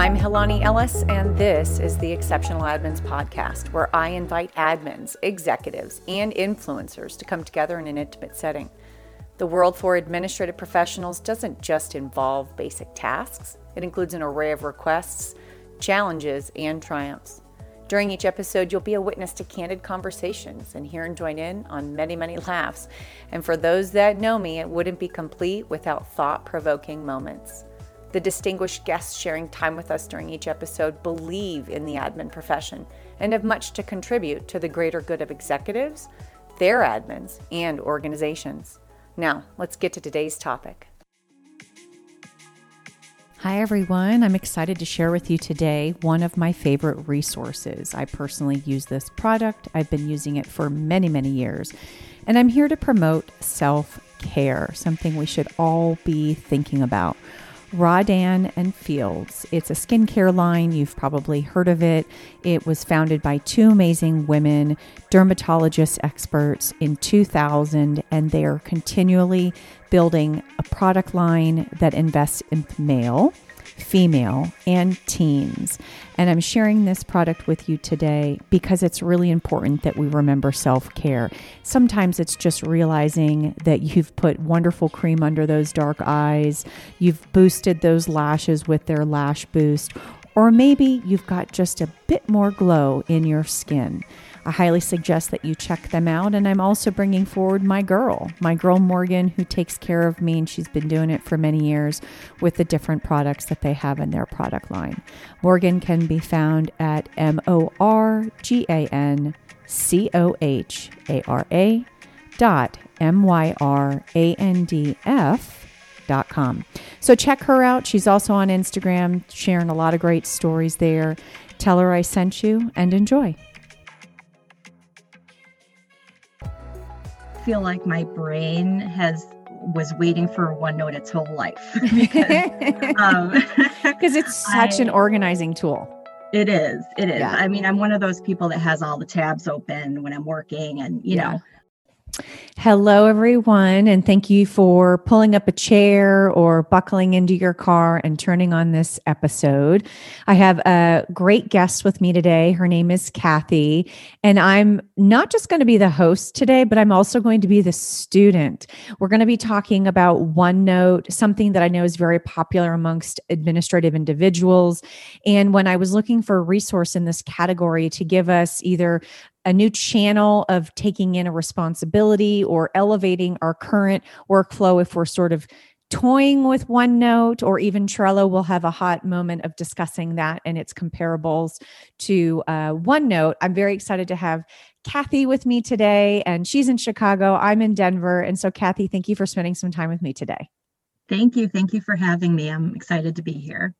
I'm Helani Ellis, and this is the Exceptional Admins Podcast, where I invite admins, executives, and influencers to come together in an intimate setting. The world for administrative professionals doesn't just involve basic tasks, it includes an array of requests, challenges, and triumphs. During each episode, you'll be a witness to candid conversations and hear and join in on many, many laughs. And for those that know me, it wouldn't be complete without thought provoking moments. The distinguished guests sharing time with us during each episode believe in the admin profession and have much to contribute to the greater good of executives, their admins, and organizations. Now, let's get to today's topic. Hi, everyone. I'm excited to share with you today one of my favorite resources. I personally use this product, I've been using it for many, many years, and I'm here to promote self care, something we should all be thinking about. Rodan and Fields. It's a skincare line. You've probably heard of it. It was founded by two amazing women, dermatologist experts in 2000, and they are continually building a product line that invests in male female, and teens. And I'm sharing this product with you today because it's really important that we remember self care. Sometimes it's just realizing that you've put wonderful cream under those dark eyes, you've boosted those lashes with their lash boost, or maybe you've got just a bit more glow in your skin. I highly suggest that you check them out. And I'm also bringing forward my girl, my girl Morgan, who takes care of me, and she's been doing it for many years with the different products that they have in their product line. Morgan can be found at M O R G A N C O H A R A dot M Y R A N D F. Dot com. So check her out. She's also on Instagram, sharing a lot of great stories there. Tell her I sent you and enjoy. Feel like my brain has was waiting for OneNote its whole life because um, it's such I, an organizing tool. It is. It is. Yeah. I mean, I'm one of those people that has all the tabs open when I'm working, and you yeah. know, Hello, everyone, and thank you for pulling up a chair or buckling into your car and turning on this episode. I have a great guest with me today. Her name is Kathy, and I'm not just going to be the host today, but I'm also going to be the student. We're going to be talking about OneNote, something that I know is very popular amongst administrative individuals. And when I was looking for a resource in this category to give us either a new channel of taking in a responsibility or elevating our current workflow if we're sort of toying with OneNote or even Trello. We'll have a hot moment of discussing that and its comparables to uh, OneNote. I'm very excited to have Kathy with me today, and she's in Chicago. I'm in Denver. And so, Kathy, thank you for spending some time with me today. Thank you. Thank you for having me. I'm excited to be here.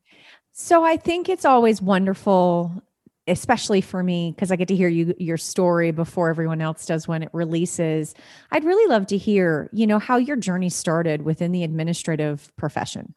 So I think it's always wonderful especially for me because I get to hear you your story before everyone else does when it releases. I'd really love to hear, you know, how your journey started within the administrative profession.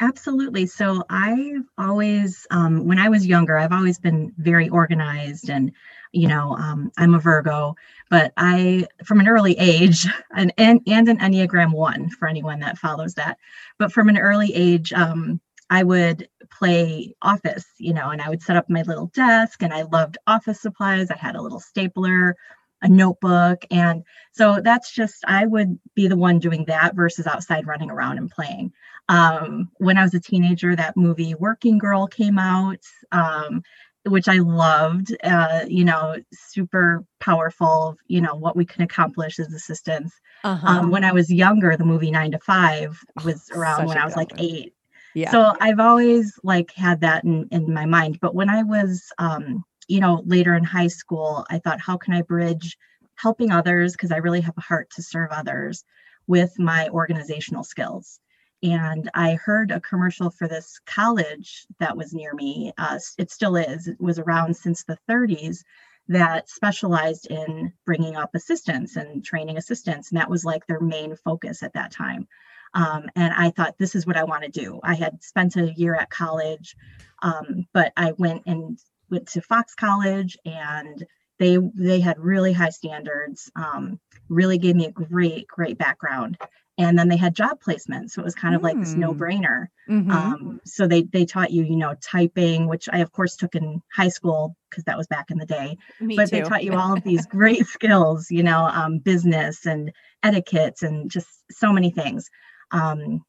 Absolutely. So I've always, um, when I was younger, I've always been very organized and, you know, um, I'm a Virgo, but I, from an early age, and, and, and an Enneagram one for anyone that follows that, but from an early age, um, I would play office, you know, and I would set up my little desk and I loved office supplies. I had a little stapler, a notebook. And so that's just, I would be the one doing that versus outside running around and playing. Um, when I was a teenager, that movie Working Girl came out. Um, which I loved, uh, you know, super powerful, you know, what we can accomplish as assistants. Uh-huh. Um, when I was younger, the movie Nine to Five was oh, around when I was like eight. Yeah. So I've always like had that in, in my mind. But when I was, um, you know, later in high school, I thought, how can I bridge helping others? Because I really have a heart to serve others with my organizational skills. And I heard a commercial for this college that was near me. Uh, it still is. It was around since the 30s that specialized in bringing up assistants and training assistants. And that was like their main focus at that time. Um, and I thought, this is what I want to do. I had spent a year at college, um, but I went and went to Fox College and they they had really high standards um, really gave me a great great background and then they had job placement so it was kind of mm. like this no brainer mm-hmm. um, so they they taught you you know typing which i of course took in high school because that was back in the day me but too. they taught you all of these great skills you know um, business and etiquettes and just so many things um,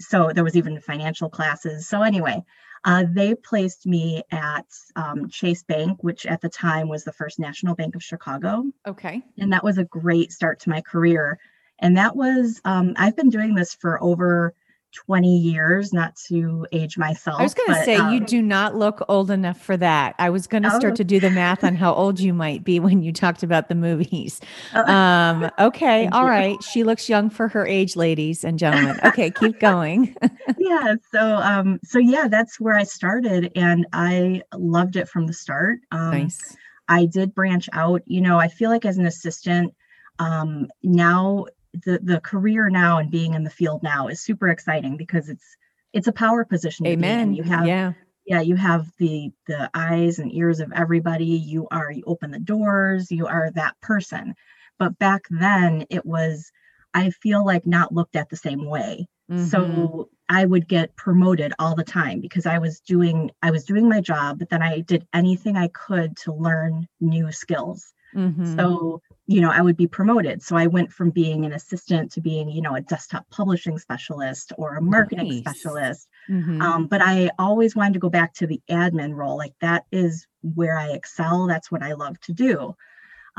so there was even financial classes so anyway uh, they placed me at um, Chase Bank, which at the time was the first national bank of Chicago. Okay. And that was a great start to my career. And that was, um, I've been doing this for over 20 years, not to age myself. I was going to say, um, you do not look old enough for that. I was going to oh. start to do the math on how old you might be when you talked about the movies. Oh. Um, okay. all you. right. She looks young for her age, ladies and gentlemen. Okay. keep going. yeah. So, um, so yeah, that's where I started and I loved it from the start. Um, nice. I did branch out, you know, I feel like as an assistant, um, now the the career now and being in the field now is super exciting because it's it's a power position. Amen. You have yeah. Yeah, you have the the eyes and ears of everybody. You are you open the doors. You are that person. But back then, it was I feel like not looked at the same way. Mm-hmm. So I would get promoted all the time because I was doing I was doing my job, but then I did anything I could to learn new skills. Mm-hmm. So you know, I would be promoted. So I went from being an assistant to being, you know, a desktop publishing specialist or a marketing nice. specialist. Mm-hmm. Um, but I always wanted to go back to the admin role. Like that is where I excel. That's what I love to do.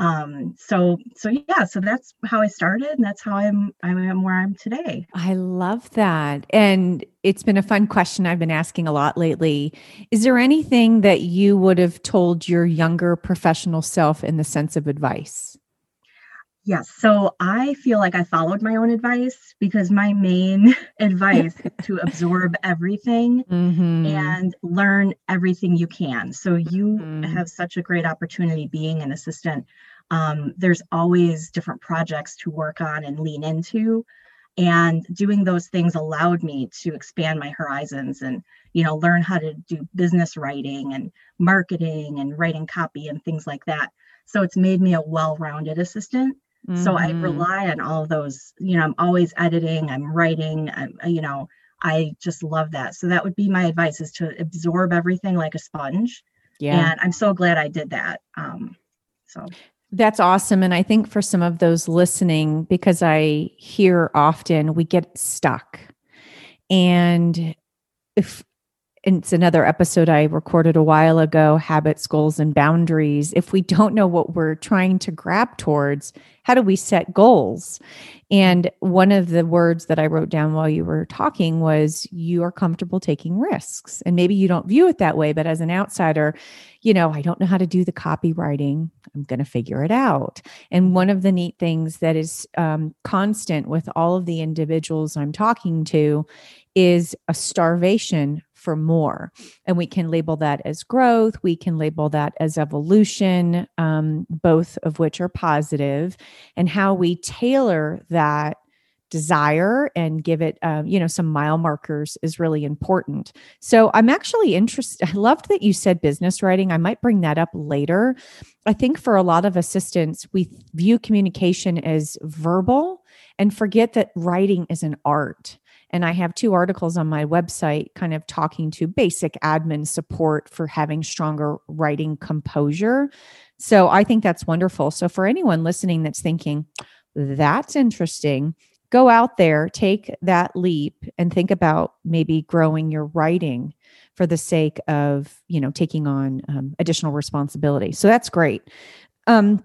Um, so so yeah, so that's how I started, and that's how I'm I am where I'm today. I love that, and it's been a fun question I've been asking a lot lately. Is there anything that you would have told your younger professional self in the sense of advice? Yes. So I feel like I followed my own advice because my main advice is to absorb everything mm-hmm. and learn everything you can. So you mm-hmm. have such a great opportunity being an assistant. Um, there's always different projects to work on and lean into. And doing those things allowed me to expand my horizons and, you know, learn how to do business writing and marketing and writing copy and things like that. So it's made me a well-rounded assistant Mm-hmm. So I mm-hmm. rely on all those, you know, I'm always editing, I'm writing, I'm, uh, you know, I just love that. So that would be my advice is to absorb everything like a sponge. Yeah. And I'm so glad I did that. Um, so that's awesome. And I think for some of those listening, because I hear often we get stuck. And if it's another episode I recorded a while ago habits, goals, and boundaries. If we don't know what we're trying to grab towards, how do we set goals? And one of the words that I wrote down while you were talking was you are comfortable taking risks. And maybe you don't view it that way, but as an outsider, you know, I don't know how to do the copywriting. I'm going to figure it out. And one of the neat things that is um, constant with all of the individuals I'm talking to is a starvation for more. And we can label that as growth, we can label that as evolution, um, both of which are positive, and how we tailor that desire and give it um, you know some mile markers is really important. So i'm actually interested i loved that you said business writing. I might bring that up later. I think for a lot of assistants we view communication as verbal and forget that writing is an art and I have two articles on my website kind of talking to basic admin support for having stronger writing composure. So I think that's wonderful. So for anyone listening that's thinking, that's interesting, go out there, take that leap and think about maybe growing your writing for the sake of, you know, taking on um, additional responsibility. So that's great. Um,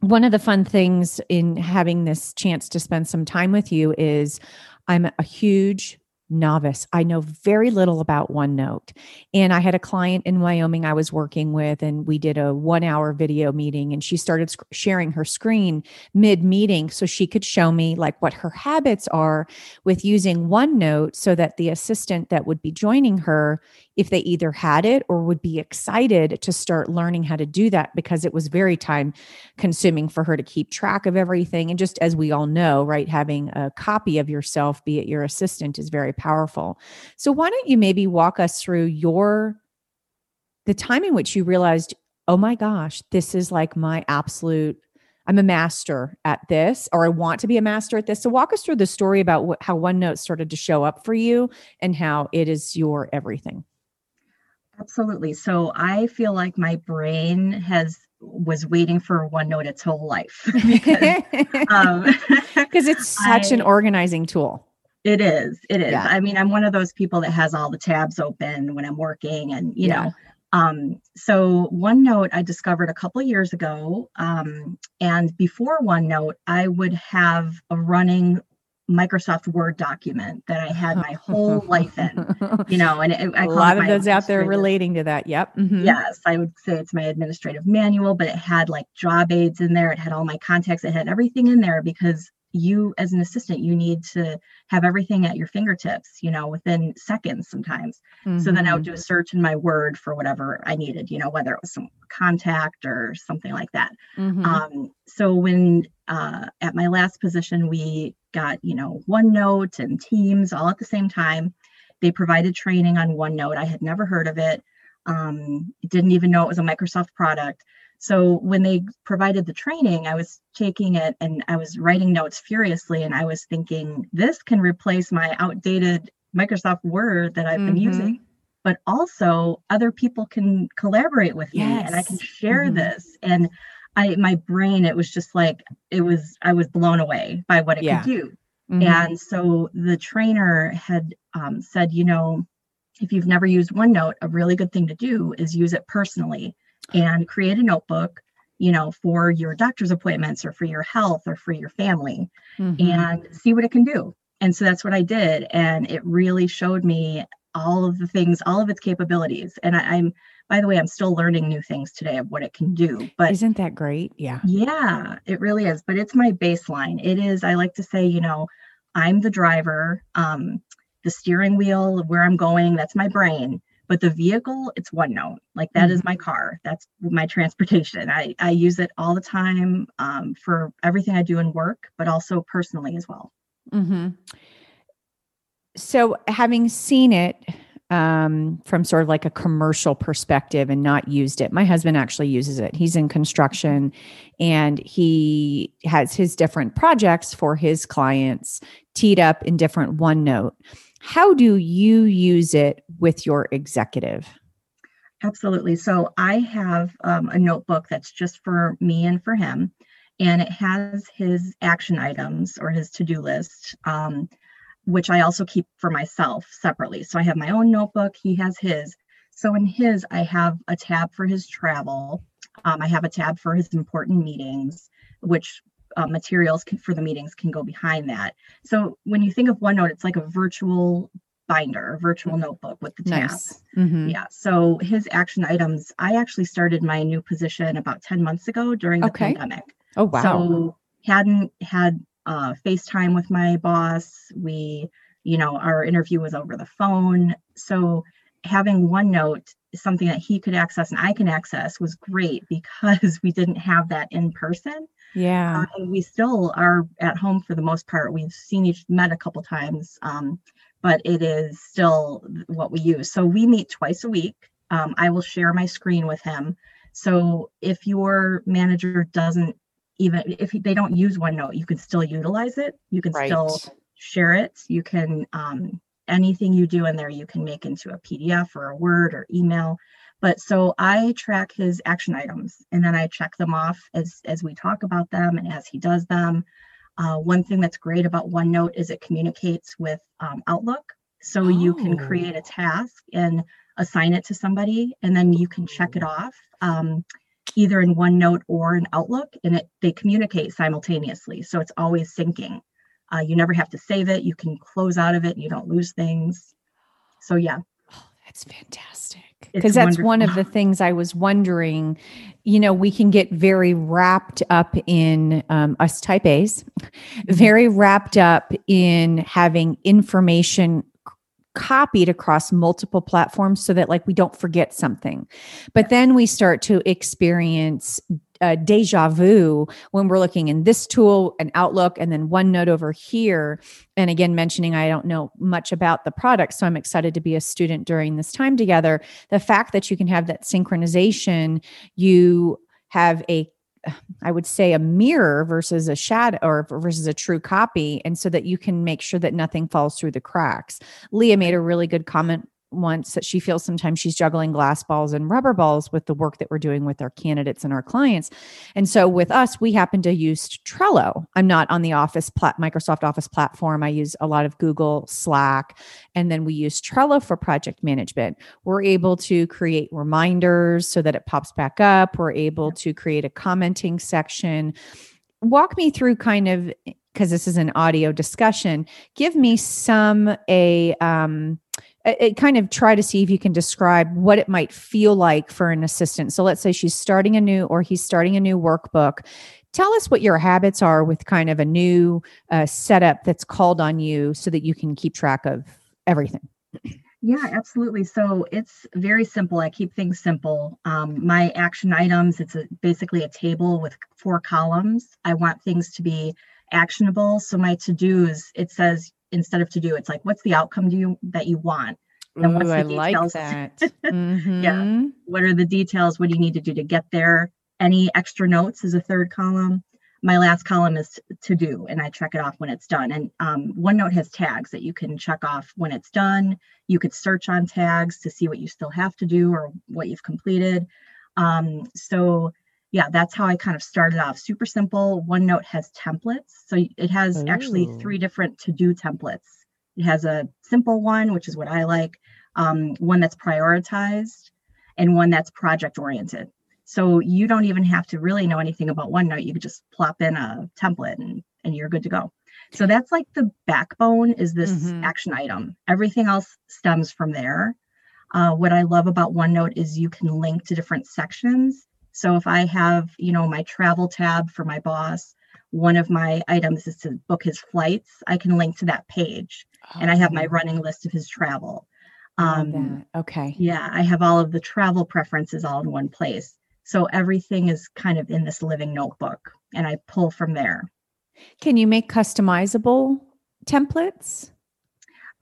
one of the fun things in having this chance to spend some time with you is I'm a huge novice. I know very little about OneNote. And I had a client in Wyoming I was working with, and we did a one hour video meeting. And she started sc- sharing her screen mid meeting so she could show me like what her habits are with using OneNote so that the assistant that would be joining her if they either had it or would be excited to start learning how to do that because it was very time consuming for her to keep track of everything. And just as we all know, right, having a copy of yourself, be it your assistant, is very powerful. So, why don't you maybe walk us through your the time in which you realized oh my gosh, this is like my absolute I'm a master at this, or I want to be a master at this. So, walk us through the story about wh- how OneNote started to show up for you and how it is your everything. Absolutely. So, I feel like my brain has was waiting for OneNote its whole life because um, it's such I, an organizing tool. It is. It is. Yeah. I mean, I'm one of those people that has all the tabs open when I'm working, and you yeah. know, um, so OneNote I discovered a couple years ago, um, and before OneNote, I would have a running Microsoft Word document that I had my whole life in, you know, and it, I a lot of those out there relating to that. Yep. Mm-hmm. Yes, I would say it's my administrative manual, but it had like job aids in there. It had all my contacts. It had everything in there because you as an assistant you need to have everything at your fingertips you know within seconds sometimes mm-hmm. so then i would do a mm-hmm. search in my word for whatever i needed you know whether it was some contact or something like that mm-hmm. um, so when uh, at my last position we got you know onenote and teams all at the same time they provided training on onenote i had never heard of it um, didn't even know it was a microsoft product so when they provided the training, I was taking it and I was writing notes furiously. And I was thinking, this can replace my outdated Microsoft Word that I've mm-hmm. been using. But also, other people can collaborate with yes. me and I can share mm-hmm. this. And I, my brain, it was just like, it was, I was blown away by what it yeah. could do. Mm-hmm. And so the trainer had um, said, you know, if you've never used OneNote, a really good thing to do is use it personally and create a notebook you know for your doctor's appointments or for your health or for your family mm-hmm. and see what it can do. And so that's what i did and it really showed me all of the things all of its capabilities. And I, am by the way i'm still learning new things today of what it can do but isn't that great? Yeah. Yeah it really is but it's my baseline. It is i like to say you know i'm the driver um the steering wheel where i'm going that's my brain but the vehicle it's OneNote like that mm-hmm. is my car that's my transportation i i use it all the time um, for everything i do in work but also personally as well mm-hmm. so having seen it um, from sort of like a commercial perspective and not used it. My husband actually uses it. He's in construction and he has his different projects for his clients teed up in different OneNote. How do you use it with your executive? Absolutely. So I have um, a notebook that's just for me and for him, and it has his action items or his to do list, um, which I also keep for myself separately. So I have my own notebook, he has his. So in his, I have a tab for his travel, um, I have a tab for his important meetings, which uh, materials can, for the meetings can go behind that. So when you think of OneNote, it's like a virtual binder, a virtual notebook with the tabs. Nice. Mm-hmm. Yeah. So his action items, I actually started my new position about 10 months ago during the okay. pandemic. Oh, wow. So hadn't had uh, FaceTime with my boss. We, you know, our interview was over the phone. So having OneNote something that he could access and I can access was great because we didn't have that in person. Yeah. Uh, and we still are at home for the most part. We've seen each met a couple times, um, but it is still what we use. So we meet twice a week. Um, I will share my screen with him. So if your manager doesn't even if they don't use OneNote, you can still utilize it. You can right. still share it. You can um, anything you do in there, you can make into a PDF or a Word or email. But so I track his action items and then I check them off as, as we talk about them and as he does them. Uh, one thing that's great about OneNote is it communicates with um, Outlook. So oh. you can oh. create a task and assign it to somebody, and then you can check it off um, either in OneNote or in Outlook, and it they communicate simultaneously. So it's always syncing. Uh, you never have to save it. You can close out of it. You don't lose things. So yeah. Oh, that's fantastic because that's wonderful. one of the things I was wondering. You know, we can get very wrapped up in um, us type A's, mm-hmm. very wrapped up in having information copied across multiple platforms so that like we don't forget something but then we start to experience uh, deja vu when we're looking in this tool and Outlook and then OneNote over here. And again, mentioning I don't know much about the product. So I'm excited to be a student during this time together. The fact that you can have that synchronization, you have a I would say a mirror versus a shadow or versus a true copy. And so that you can make sure that nothing falls through the cracks. Leah made a really good comment once that she feels sometimes she's juggling glass balls and rubber balls with the work that we're doing with our candidates and our clients. And so with us, we happen to use Trello. I'm not on the Office plat- Microsoft Office platform. I use a lot of Google Slack, and then we use Trello for project management. We're able to create reminders so that it pops back up. We're able to create a commenting section. Walk me through kind of because this is an audio discussion. Give me some a um, it kind of try to see if you can describe what it might feel like for an assistant. So let's say she's starting a new or he's starting a new workbook. Tell us what your habits are with kind of a new uh, setup that's called on you so that you can keep track of everything. Yeah, absolutely. So it's very simple. I keep things simple. Um, my action items, it's a, basically a table with four columns. I want things to be actionable. So my to dos, it says instead of to do it's like what's the outcome do you that you want? And what's Ooh, the details like mm-hmm. yeah. What are the details? What do you need to do to get there? Any extra notes is a third column. My last column is to do and i check it off when it's done. And um, onenote has tags that you can check off when it's done. You could search on tags to see what you still have to do or what you've completed. Um, so yeah, that's how I kind of started off. Super simple. OneNote has templates. So it has Ooh. actually three different to do templates. It has a simple one, which is what I like, um, one that's prioritized, and one that's project oriented. So you don't even have to really know anything about OneNote. You could just plop in a template and, and you're good to go. So that's like the backbone is this mm-hmm. action item. Everything else stems from there. Uh, what I love about OneNote is you can link to different sections so if I have, you know, my travel tab for my boss, one of my items is to book his flights, I can link to that page. Oh. And I have my oh. running list of his travel. Um, okay. Yeah, I have all of the travel preferences all in one place. So everything is kind of in this living notebook and I pull from there. Can you make customizable templates?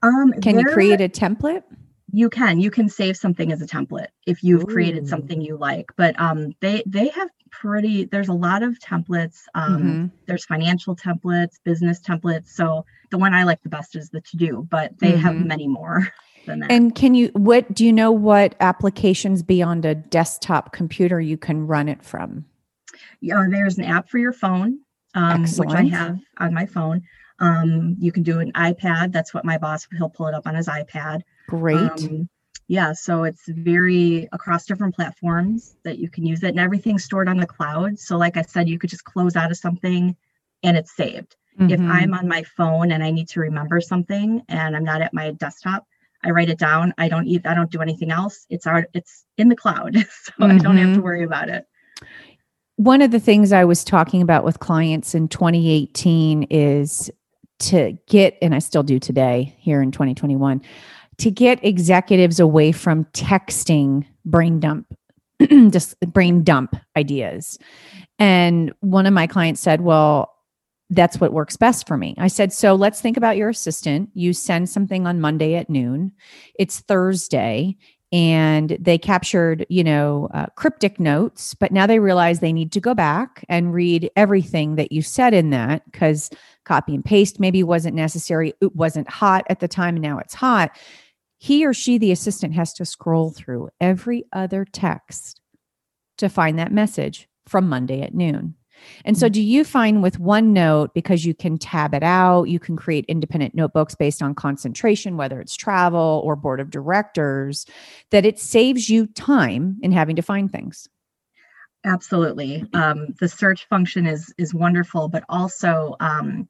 Um, can you create a template? You can you can save something as a template if you've Ooh. created something you like but um they they have pretty there's a lot of templates um mm-hmm. there's financial templates business templates so the one i like the best is the to do but they mm-hmm. have many more than that and can you what do you know what applications beyond a desktop computer you can run it from yeah there's an app for your phone um, which i have on my phone um, you can do an ipad that's what my boss he'll pull it up on his ipad Great. Um, yeah, so it's very across different platforms that you can use it, and everything's stored on the cloud. So, like I said, you could just close out of something and it's saved. Mm-hmm. If I'm on my phone and I need to remember something and I'm not at my desktop, I write it down. I don't eat. I don't do anything else. It's our. It's in the cloud, so mm-hmm. I don't have to mm-hmm. worry about it. One of the things I was talking about with clients in 2018 is to get, and I still do today here in 2021 to get executives away from texting brain dump just brain dump ideas. And one of my clients said well that's what works best for me. I said so let's think about your assistant. You send something on monday at noon. It's thursday and they captured you know uh, cryptic notes but now they realize they need to go back and read everything that you said in that because copy and paste maybe wasn't necessary it wasn't hot at the time and now it's hot he or she, the assistant, has to scroll through every other text to find that message from Monday at noon. And so, do you find with OneNote, because you can tab it out, you can create independent notebooks based on concentration, whether it's travel or board of directors, that it saves you time in having to find things? Absolutely. Um, the search function is is wonderful, but also um,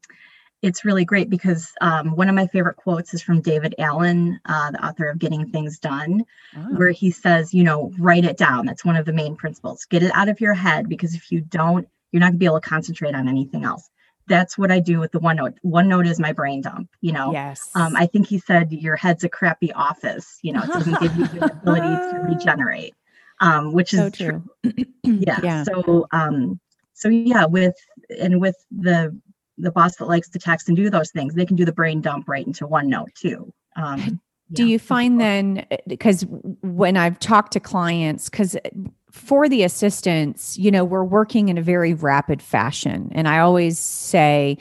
it's really great because um, one of my favorite quotes is from David Allen, uh, the author of Getting Things Done, oh. where he says, you know, write it down. That's one of the main principles. Get it out of your head because if you don't, you're not to be able to concentrate on anything else. That's what I do with the OneNote. OneNote is my brain dump. You know, yes. Um, I think he said your head's a crappy office. You know, it doesn't give you the ability to regenerate. um, which is so true. yeah. yeah. So, um, so yeah, with and with the the boss that likes to text and do those things, they can do the brain dump right into OneNote too. Um, do you find then because when I've talked to clients, because for the assistants, you know, we're working in a very rapid fashion, and I always say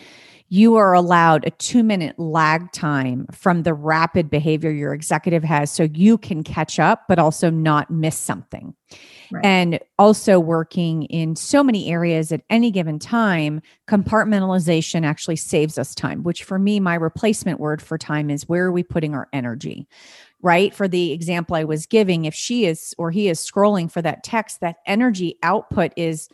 you are allowed a two minute lag time from the rapid behavior your executive has so you can catch up, but also not miss something. Right. And also working in so many areas at any given time, compartmentalization actually saves us time, which for me, my replacement word for time is where are we putting our energy? Right. For the example I was giving, if she is or he is scrolling for that text, that energy output is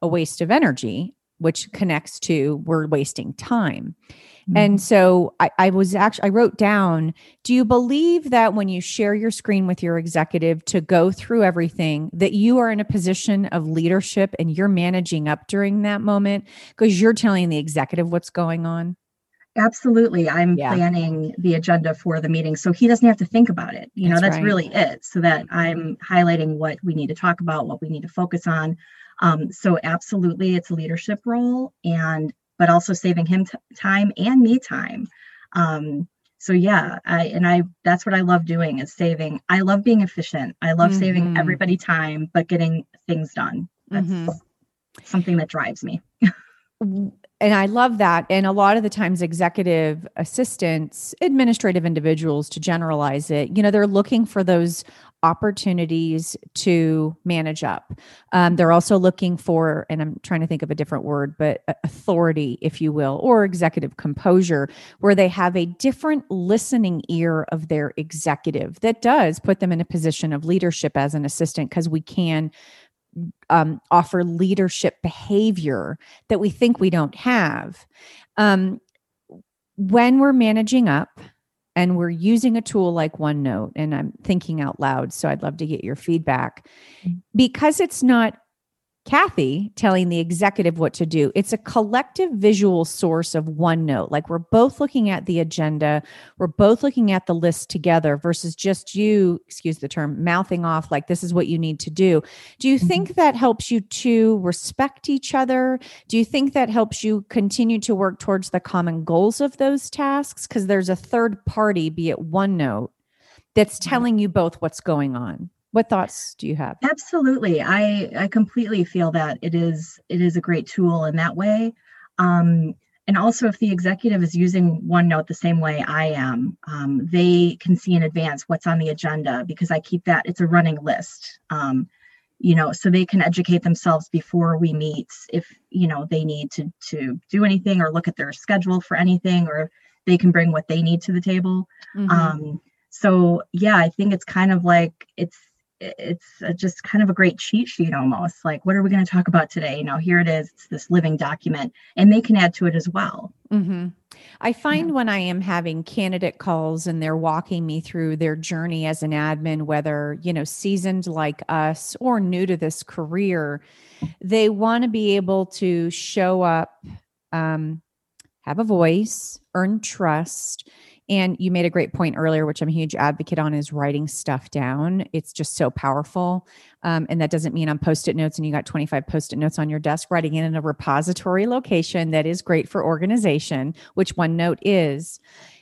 a waste of energy which connects to we're wasting time. Mm-hmm. And so I, I, was actually, I wrote down, do you believe that when you share your screen with your executive to go through everything, that you are in a position of leadership and you're managing up during that moment because you're telling the executive what's going on? Absolutely. I'm yeah. planning the agenda for the meeting so he doesn't have to think about it. You that's know, that's right. really it. So that I'm highlighting what we need to talk about, what we need to focus on. Um, so absolutely, it's a leadership role, and but also saving him t- time and me time. Um, so yeah, I and I that's what I love doing is saving. I love being efficient. I love mm-hmm. saving everybody time, but getting things done. That's mm-hmm. something that drives me. And I love that. And a lot of the times, executive assistants, administrative individuals, to generalize it, you know, they're looking for those opportunities to manage up. Um, they're also looking for, and I'm trying to think of a different word, but authority, if you will, or executive composure, where they have a different listening ear of their executive that does put them in a position of leadership as an assistant because we can um, offer leadership behavior that we think we don't have. Um, when we're managing up, and we're using a tool like OneNote, and I'm thinking out loud, so I'd love to get your feedback. Mm. Because it's not Kathy telling the executive what to do. It's a collective visual source of OneNote. Like we're both looking at the agenda, we're both looking at the list together versus just you, excuse the term, mouthing off like this is what you need to do. Do you mm-hmm. think that helps you to respect each other? Do you think that helps you continue to work towards the common goals of those tasks? Because there's a third party, be it OneNote, that's telling you both what's going on. What thoughts do you have? Absolutely. I I completely feel that it is it is a great tool in that way. Um, and also if the executive is using OneNote the same way I am, um, they can see in advance what's on the agenda because I keep that it's a running list. Um, you know, so they can educate themselves before we meet if you know they need to to do anything or look at their schedule for anything or they can bring what they need to the table. Mm-hmm. Um, so yeah, I think it's kind of like it's it's just kind of a great cheat sheet almost like what are we going to talk about today you know here it is it's this living document and they can add to it as well mm-hmm. i find yeah. when i am having candidate calls and they're walking me through their journey as an admin whether you know seasoned like us or new to this career they want to be able to show up um, have a voice earn trust and you made a great point earlier, which I'm a huge advocate on, is writing stuff down. It's just so powerful. Um, and that doesn't mean on post it notes and you got 25 post it notes on your desk, writing it in a repository location that is great for organization, which OneNote is.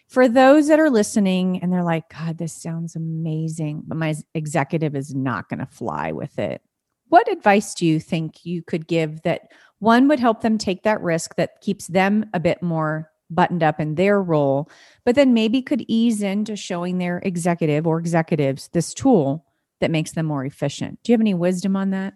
For those that are listening and they're like, God, this sounds amazing, but my executive is not going to fly with it. What advice do you think you could give that one would help them take that risk that keeps them a bit more buttoned up in their role, but then maybe could ease into showing their executive or executives this tool that makes them more efficient. Do you have any wisdom on that?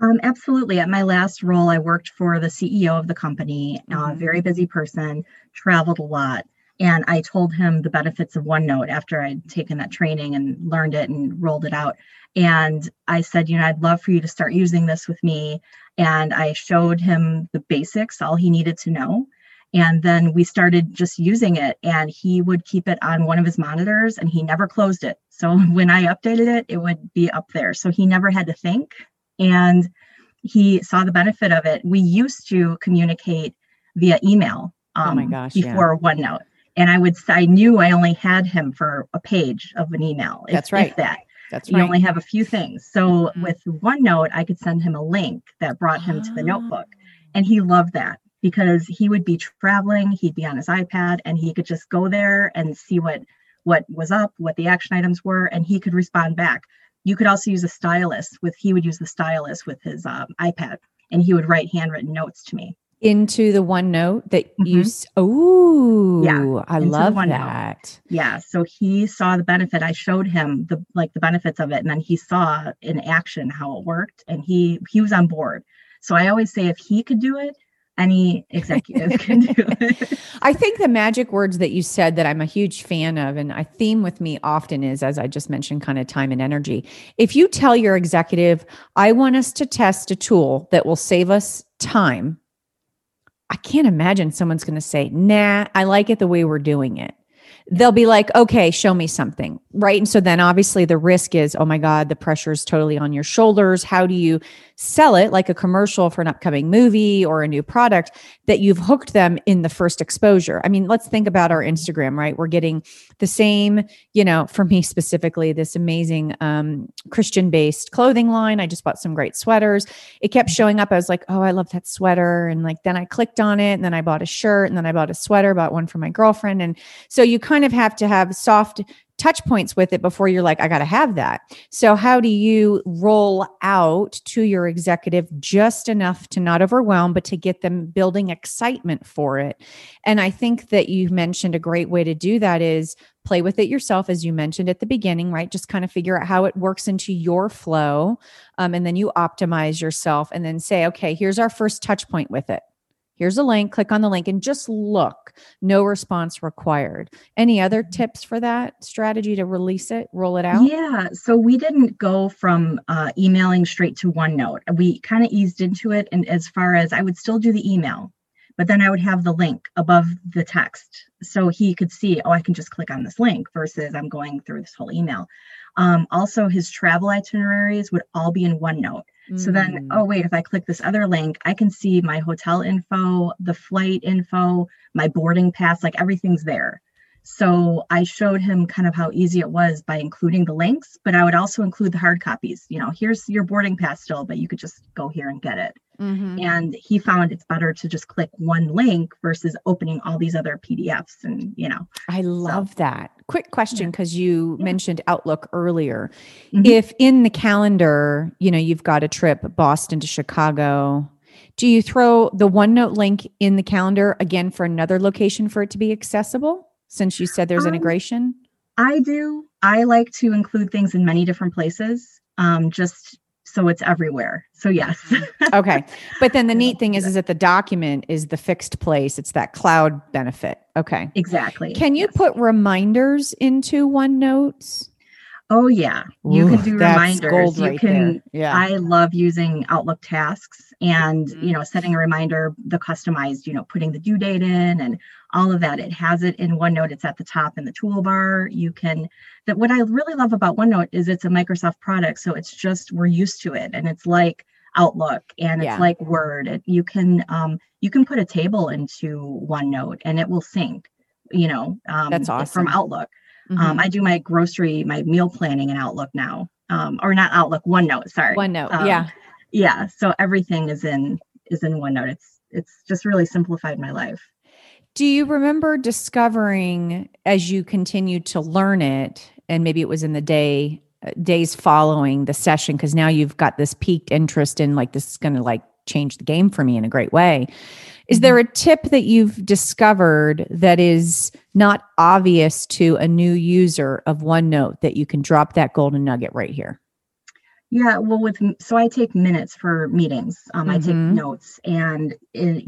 Um, absolutely. At my last role, I worked for the CEO of the company, uh, mm-hmm. a very busy person, traveled a lot. And I told him the benefits of OneNote after I'd taken that training and learned it and rolled it out. And I said, you know, I'd love for you to start using this with me. And I showed him the basics, all he needed to know. And then we started just using it, and he would keep it on one of his monitors and he never closed it. So when I updated it, it would be up there. So he never had to think. And he saw the benefit of it. We used to communicate via email um, oh my um, gosh, before yeah. OneNote. And I would I knew I only had him for a page of an email. That's right. that. That's You only have a few things. So Mhm. with OneNote, I could send him a link that brought him to the Ah. notebook. And he loved that because he would be traveling, he'd be on his iPad and he could just go there and see what what was up, what the action items were, and he could respond back. You could also use a stylus with he would use the stylus with his um, iPad and he would write handwritten notes to me. into the OneNote that you. Mhm. s- Oh, Yeah, I love that. Yeah, so he saw the benefit. I showed him the like the benefits of it, and then he saw in action how it worked, and he he was on board. So I always say if he could do it, any executive can do it. I think the magic words that you said that I'm a huge fan of, and a theme with me often is, as I just mentioned, kind of time and energy. If you tell your executive, I want us to test a tool that will save us time, I can't imagine someone's going to say, nah, I like it the way we're doing it. They'll be like, okay, show me something. Right. And so then obviously the risk is, oh my God, the pressure is totally on your shoulders. How do you sell it like a commercial for an upcoming movie or a new product that you've hooked them in the first exposure? I mean, let's think about our Instagram, right? We're getting the same, you know, for me specifically, this amazing um, Christian based clothing line. I just bought some great sweaters. It kept showing up. I was like, oh, I love that sweater. And like, then I clicked on it and then I bought a shirt and then I bought a sweater, bought one for my girlfriend. And so you kind of have to have soft touch points with it before you're like, I got to have that. So, how do you roll out to your executive just enough to not overwhelm, but to get them building excitement for it? And I think that you mentioned a great way to do that is play with it yourself, as you mentioned at the beginning, right? Just kind of figure out how it works into your flow. Um, and then you optimize yourself and then say, okay, here's our first touch point with it. Here's a link, click on the link and just look. No response required. Any other tips for that strategy to release it, roll it out? Yeah, so we didn't go from uh, emailing straight to OneNote. We kind of eased into it, and as far as I would still do the email, but then I would have the link above the text, so he could see, oh, I can just click on this link versus I'm going through this whole email. Um, also, his travel itineraries would all be in OneNote. So then, Mm. oh, wait, if I click this other link, I can see my hotel info, the flight info, my boarding pass, like everything's there. So I showed him kind of how easy it was by including the links, but I would also include the hard copies. You know, here's your boarding pass still, but you could just go here and get it. Mhm. And he found it's better to just click one link versus opening all these other PDFs and, you know. I love that. Quick question because you Yeah. mentioned Outlook earlier. Mhm. If in the calendar, you know, you've got a trip Boston to Chicago, do you throw the OneNote link in the calendar again for another location for it to be accessible? Since you said there's Um, integration? I do. I like to include things in many different places, um, just so it's everywhere. So yes. Okay. But then the neat thing is, is that the document is the fixed place. It's that cloud benefit. Okay. exactly. Can you Yes. put reminders into OneNote? Oh yeah, you Ooh, can do reminders. gold you can. there. Yeah. I love using Outlook tasks and Mhm. you know setting a reminder, the customized, you know, putting the due date in and all of that. It has it in OneNote. It's at the top in the toolbar. You can. That what I really love about OneNote is it's a Microsoft product, so it's just we're used to it, and it's like Outlook and it's Yeah. like Word. It, you can um, you can put a table into OneNote and it will sync. You know, um, That's awesome. from Outlook. Mhm. Um, I do my grocery, my meal planning in Outlook now, um, or not Outlook, OneNote. Sorry. OneNote. Um, yeah. Yeah. So everything is in is in OneNote. It's it's just really simplified my life. Do you remember discovering as you continued to learn it, and maybe it was in the day uh, days following the session, because now you've got this piqued interest in like this is going to like change the game for me in a great way. Is there a tip that you've discovered that is not obvious to a new user of OneNote that you can drop that golden nugget right here? Yeah. Well, with so I take minutes for meetings. Um, I take Mhm. notes, and it,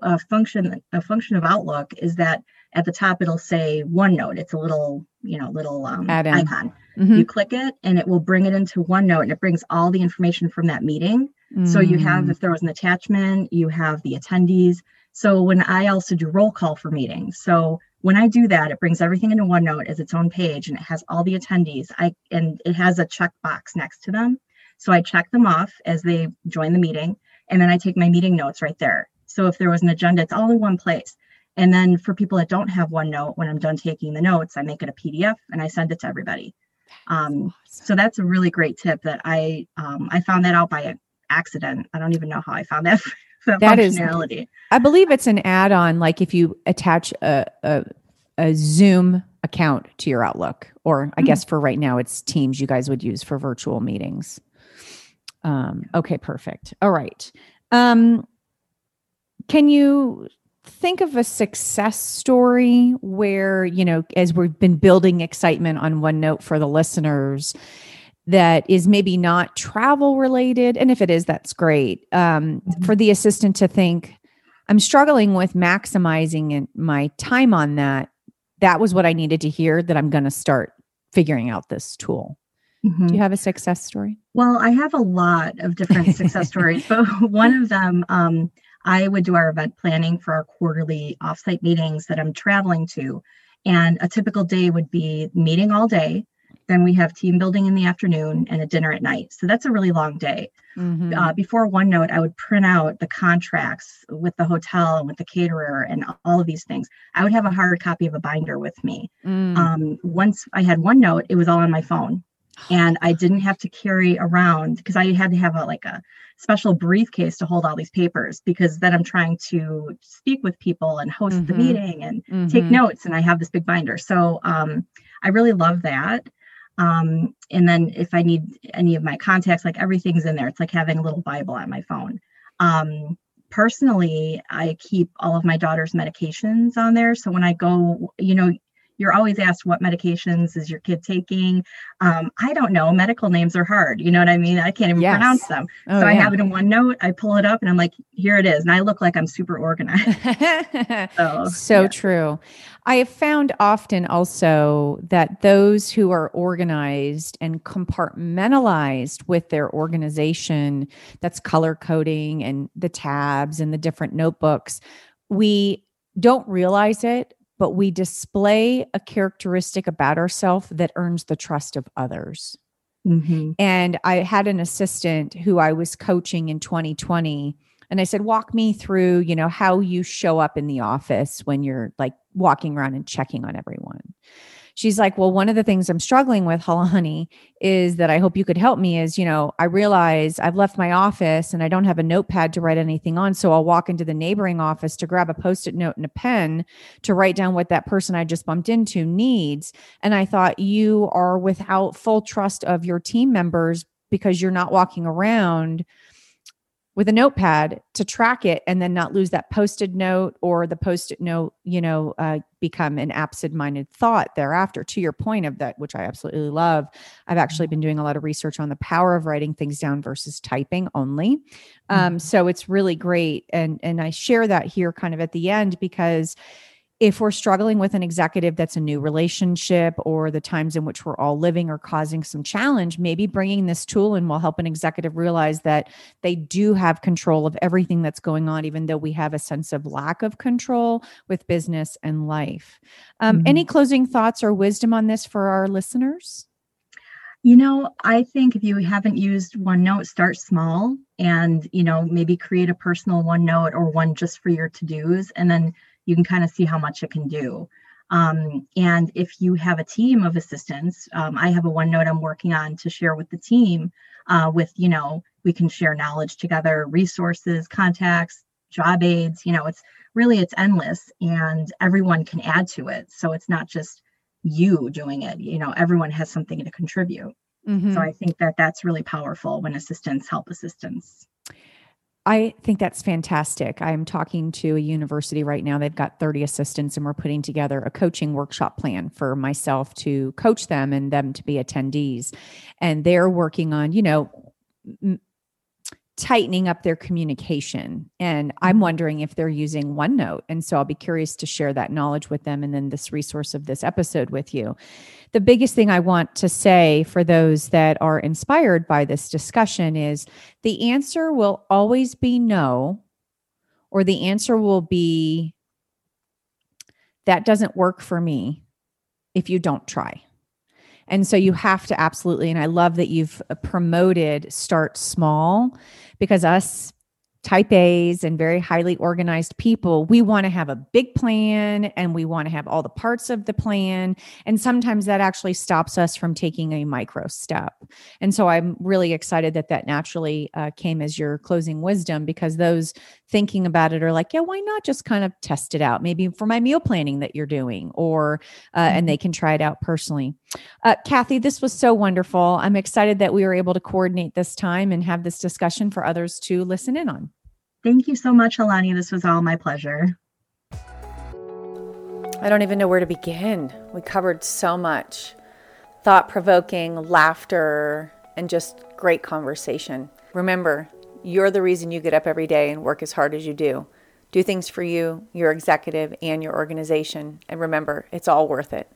a function a function of Outlook is that at the top it'll say OneNote. It's a little you know little um, icon. Mhm. You click it, and it will bring it into OneNote, and it brings all the information from that meeting. So you have, Mm. if there was an attachment, you have the attendees. So when I also do roll call for meetings, so when I do that, it brings everything into OneNote as its own page, and it has all the attendees. I and it has a checkbox next to them, so I check them off as they join the meeting, and then I take my meeting notes right there. So if there was an agenda, it's all in one place. And then for people that don't have OneNote, when I'm done taking the notes, I make it a PDF and I send it to everybody. Um, so that's a really great tip that I um, I found that out by accident. I don't even know how I found that. that, that functionality. Is, I believe it's an add-on. Like if you attach a, a, a Zoom account to your Outlook, or I mm-hmm. guess for right now it's Teams you guys would use for virtual meetings. Um, okay, perfect. All right. Um, can you think of a success story where, you know, as we've been building excitement on OneNote for the listeners, that is maybe not travel related? And if it is, that's great. Um, mm-hmm. For the assistant to think, I'm struggling with maximizing my time on that. That was what I needed to hear that I'm going to start figuring out this tool. Mm-hmm. Do you have a success story? Well, I have a lot of different success stories, but one of them, um, I would do our event planning for our quarterly offsite meetings that I'm traveling to. And a typical day would be meeting all day. Then we have team building in the afternoon and a dinner at night. So that's a really long day. Mm-hmm. Uh, before OneNote, I would print out the contracts with the hotel and with the caterer and all of these things. I would have a hard copy of a binder with me. Mm. Um, once I had OneNote, it was all on my phone and I didn't have to carry around because I had to have a like a special briefcase to hold all these papers because then I'm trying to speak with people and host mm-hmm. the meeting and mm-hmm. take notes and I have this big binder. So um, I really love that. Um, and then if I need any of my contacts, like everything's in there. It's like having a little Bible on my phone. Um, personally, I keep all of my daughter's medications on there. So when I go, you know, you're always asked what medications is your kid taking um, i don't know medical names are hard you know what i mean i can't even yes. pronounce them oh, so yeah. i have it in OneNote i pull it up and i'm like here it is and i look like i'm super organized so, so yeah. true i have found often also that those who are organized and compartmentalized with their organization that's color coding and the tabs and the different notebooks we don't realize it but we display a characteristic about ourselves that earns the trust of others. Mm-hmm. And I had an assistant who I was coaching in 2020 and I said, walk me through, you know, how you show up in the office when you're like walking around and checking on everyone she's like, Well, one of the things I'm struggling with, honey, is that I hope you could help me is, you know, I realize I've left my office and I don't have a notepad to write anything on. So I'll walk into the neighboring office to grab a post it note and a pen to write down what that person I just bumped into needs. And I thought, You are without full trust of your team members because you're not walking around with a notepad to track it and then not lose that posted note or the post-it note you know uh, become an absent-minded thought thereafter. To your point of that which i absolutely love i've actually been doing a lot of research on the power of writing things down versus typing only. Um, mm-hmm. so it's really great. And and i share that here kind of at the end because if we're struggling with an executive that's a new relationship or the times in which we're all living are causing some challenge, maybe bringing this tool in will help an executive realize that they do have control of everything that's going on, even though we have a sense of lack of control with business and life. Um, mm-hmm. Any closing thoughts or wisdom on this for our listeners? You know, I think if you haven't used OneNote, start small and, you know, maybe create a personal OneNote or one just for your to dos and then you can kind of see how much it can do. Um, and if you have a team of assistants, um, I have a OneNote I'm working on to share with the team. Uh, with you know, we can share knowledge together, resources, contacts, job aids. You know, it's really it's endless, and everyone can add to it. So it's not just you doing it. You know, everyone has something to contribute. Mm-hmm. So I think that that's really powerful when assistants help assistants. I think that's fantastic. I'm talking to a university right now. They've got 30 assistants, and we're putting together a coaching workshop plan for myself to coach them and them to be attendees. And they're working on, you know, tightening up their communication. And I'm mm-hmm. wondering if they're using OneNote. And so I'll be curious to share that knowledge with them and then this resource of this episode with you. The biggest thing I want to say for those that are inspired by this discussion is the answer will always be no, or the answer will be that doesn't work for me if you don't try. And so you have to absolutely, and I love that you've promoted start small because us type A's and very highly organized people, we want to have a big plan and we want to have all the parts of the plan. And sometimes that actually stops us from taking a micro step. And so I'm really excited that that naturally uh, came as your closing wisdom because those thinking about it are like, yeah, why not just kind of test it out? Maybe for my meal planning that you're doing, or, uh, and mm-hmm. they can try it out personally. Uh, Kathy, this was so wonderful. I'm excited that we were able to coordinate this time and have this discussion for others to listen in on. Thank you so much, Alani. This was all my pleasure. I don't even know where to begin. We covered so much thought provoking, laughter, and just great conversation. Remember, you're the reason you get up every day and work as hard as you do. Do things for you, your executive, and your organization. And remember, it's all worth it.